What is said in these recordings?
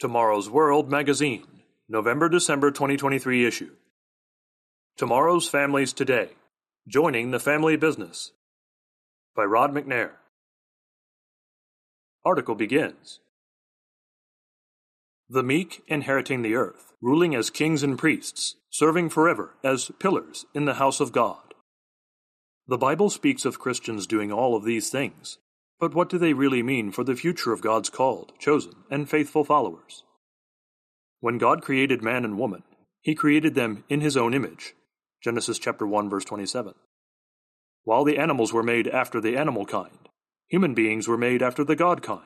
Tomorrow's World Magazine, November December 2023 issue. Tomorrow's Families Today Joining the Family Business by Rod McNair. Article begins The meek inheriting the earth, ruling as kings and priests, serving forever as pillars in the house of God. The Bible speaks of Christians doing all of these things, but what do they really mean for the future of God's called, chosen, and faithful followers? When God created man and woman, he created them in his own image. Genesis chapter 1 verse 27. While the animals were made after the animal kind, human beings were made after the God kind.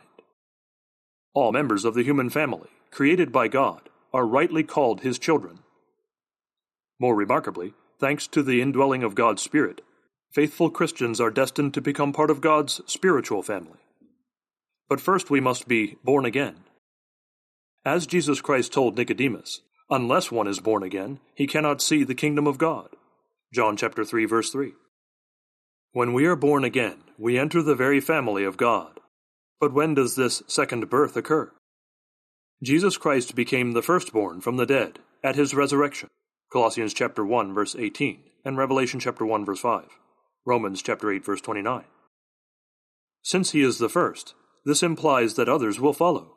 All members of the human family, created by God, are rightly called his children. More remarkably, thanks to the indwelling of God's Spirit, faithful Christians are destined to become part of God's spiritual family. But first we must be born again. As Jesus Christ told Nicodemus, unless one is born again, he cannot see the kingdom of God. John chapter 3 verse 3. When we are born again, we enter the very family of God. But when does this second birth occur? Jesus Christ became the firstborn from the dead at his resurrection. Colossians chapter 1 verse 18 and Revelation chapter 1 verse 5. Romans chapter 8 verse 29. Since he is the first, this implies that others will follow.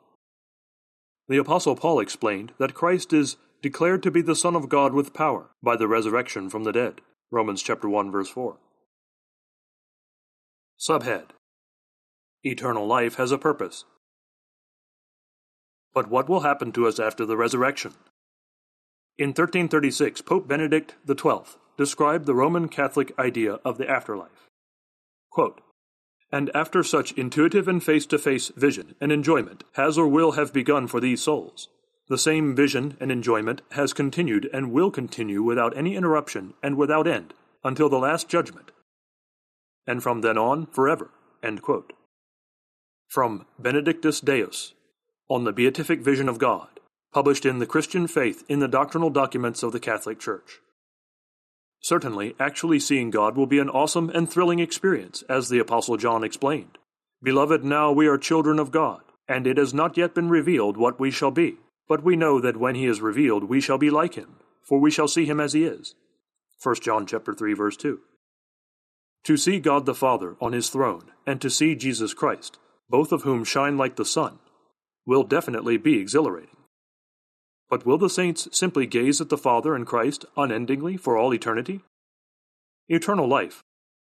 The apostle Paul explained that Christ is declared to be the son of God with power by the resurrection from the dead. Romans chapter 1 verse 4. Subhead Eternal life has a purpose. But what will happen to us after the resurrection? In 1336, Pope Benedict XII described the Roman Catholic idea of the afterlife. Quote, and after such intuitive and face to face vision and enjoyment has or will have begun for these souls, the same vision and enjoyment has continued and will continue without any interruption and without end until the last judgment, and from then on forever. From Benedictus Deus, on the Beatific Vision of God, published in The Christian Faith in the Doctrinal Documents of the Catholic Church. Certainly, actually seeing God will be an awesome and thrilling experience, as the Apostle John explained. Beloved, now we are children of God, and it has not yet been revealed what we shall be. But we know that when he is revealed, we shall be like him, for we shall see him as he is. 1 John chapter 3 verse 2. To see God the Father on his throne, and to see Jesus Christ, both of whom shine like the sun, will definitely be exhilarating. But will the saints simply gaze at the Father and Christ unendingly for all eternity? Eternal life,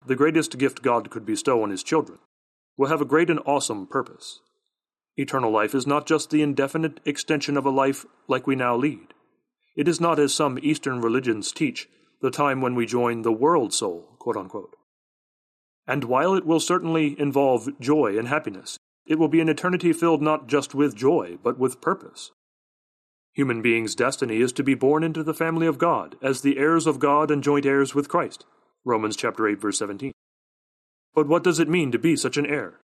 the greatest gift God could bestow on his children, will have a great and awesome purpose. Eternal life is not just the indefinite extension of a life like we now lead. It is not, as some Eastern religions teach, the time when we join the world soul, And while it will certainly involve joy and happiness, it will be an eternity filled not just with joy, but with purpose. Human beings' destiny is to be born into the family of God as the heirs of God and joint heirs with Christ. Romans chapter 8 verse 17. But what does it mean to be such an heir?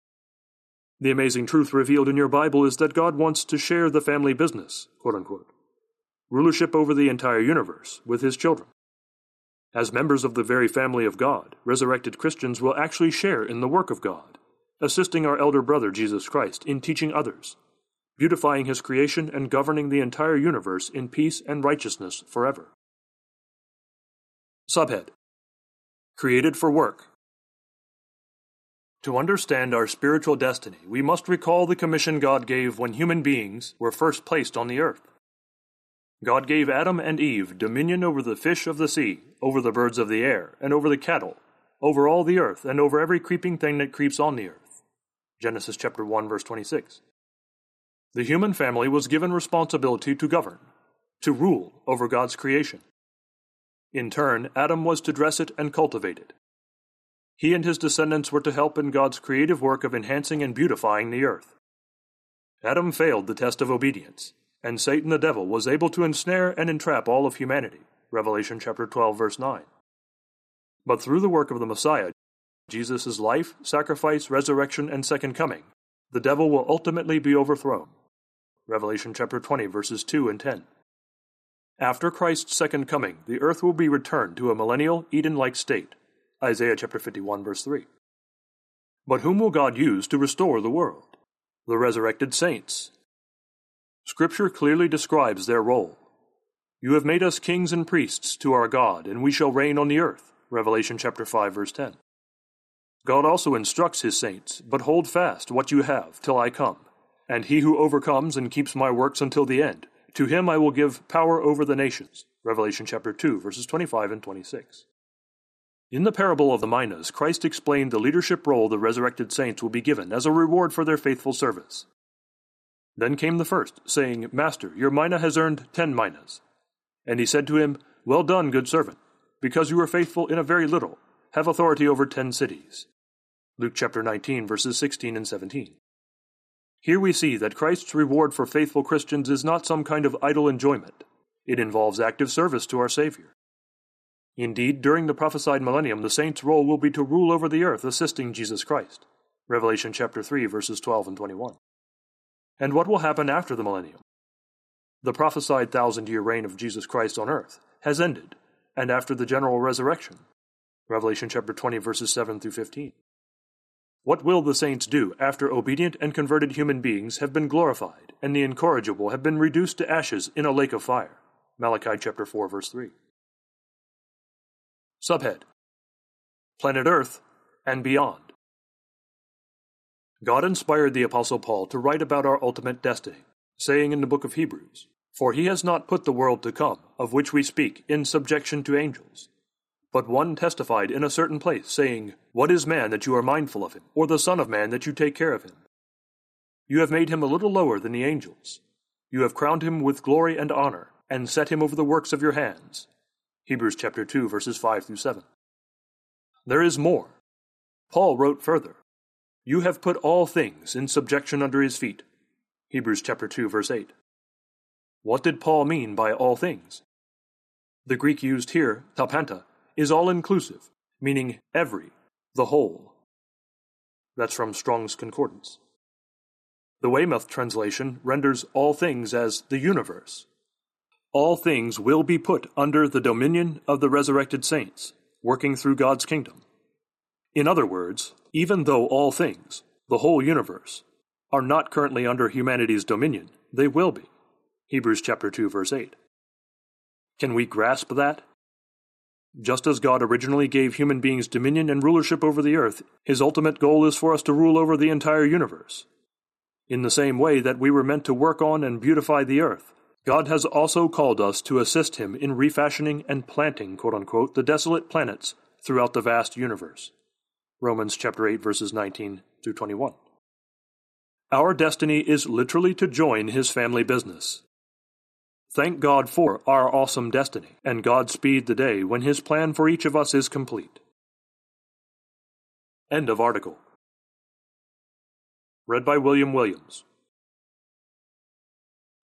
The amazing truth revealed in your Bible is that God wants to share the family business, quote unquote, rulership over the entire universe with his children. As members of the very family of God, resurrected Christians will actually share in the work of God, assisting our elder brother Jesus Christ in teaching others, beautifying his creation and governing the entire universe in peace and righteousness forever. Subhead Created for Work. To understand our spiritual destiny, we must recall the commission God gave when human beings were first placed on the earth. God gave Adam and Eve dominion over the fish of the sea, over the birds of the air, and over the cattle, over all the earth, and over every creeping thing that creeps on the earth. Genesis chapter 1 verse 26. The human family was given responsibility to govern, to rule over God's creation. In turn, Adam was to dress it and cultivate it. He and his descendants were to help in God's creative work of enhancing and beautifying the earth. Adam failed the test of obedience, and Satan the devil was able to ensnare and entrap all of humanity. Revelation chapter 12 verse 9. But through the work of the Messiah, Jesus' life, sacrifice, resurrection, and second coming, the devil will ultimately be overthrown. Revelation chapter 20, verses 2 and 10. After Christ's second coming, the earth will be returned to a millennial Eden like state. Isaiah chapter 51, verse 3. But whom will God use to restore the world? The resurrected saints. Scripture clearly describes their role. You have made us kings and priests to our God, and we shall reign on the earth. Revelation chapter 5 verse 10. God also instructs his saints, but hold fast what you have till I come. And he who overcomes and keeps my works until the end, to him I will give power over the nations. Revelation chapter 2 verses 25 and 26. In the parable of the minas, Christ explained the leadership role the resurrected saints will be given as a reward for their faithful service. Then came the first, saying, Master, your mina has earned ten minas. And he said to him, Well done, good servant, because you were faithful in a very little, have authority over ten cities. Luke chapter 19, verses 16 and 17. Here we see that Christ's reward for faithful Christians is not some kind of idle enjoyment. It involves active service to our Savior. Indeed, during the prophesied millennium, the saints' role will be to rule over the earth, assisting Jesus Christ. Revelation chapter 3, verses 12 and 21. And what will happen after the millennium? The prophesied thousand year reign of Jesus Christ on earth has ended, and after the general resurrection. Revelation chapter 20, verses 7 through 15. What will the saints do after obedient and converted human beings have been glorified and the incorrigible have been reduced to ashes in a lake of fire? Malachi chapter 4, verse 3. Subhead Planet Earth and Beyond. God inspired the Apostle Paul to write about our ultimate destiny, saying in the book of Hebrews, For he has not put the world to come, of which we speak, in subjection to angels. But one testified in a certain place, saying, What is man that you are mindful of him, or the Son of man that you take care of him? You have made him a little lower than the angels. You have crowned him with glory and honor, and set him over the works of your hands. Hebrews chapter 2 verses 5 through 7. There is more. Paul wrote further, You have put all things in subjection under his feet. Hebrews chapter 2 verse 8. What did Paul mean by all things? The Greek used here, ta panta, is all inclusive, meaning every, the whole. That's from Strong's Concordance. The Weymouth translation renders all things as the universe, all things will be put under the dominion of the resurrected saints, working through God's kingdom. In other words, even though all things, the whole universe, are not currently under humanity's dominion, they will be. Hebrews chapter 2 verse 8. Can we grasp that? Just as God originally gave human beings dominion and rulership over the earth, his ultimate goal is for us to rule over the entire universe. In the same way that we were meant to work on and beautify the earth, God has also called us to assist him in refashioning and planting, quote unquote, the desolate planets throughout the vast universe. Romans chapter 8 verses 19 through 21. Our destiny is literally to join his family business. Thank God for our awesome destiny, and God speed the day when his plan for each of us is complete. End of article. Read by William Williams.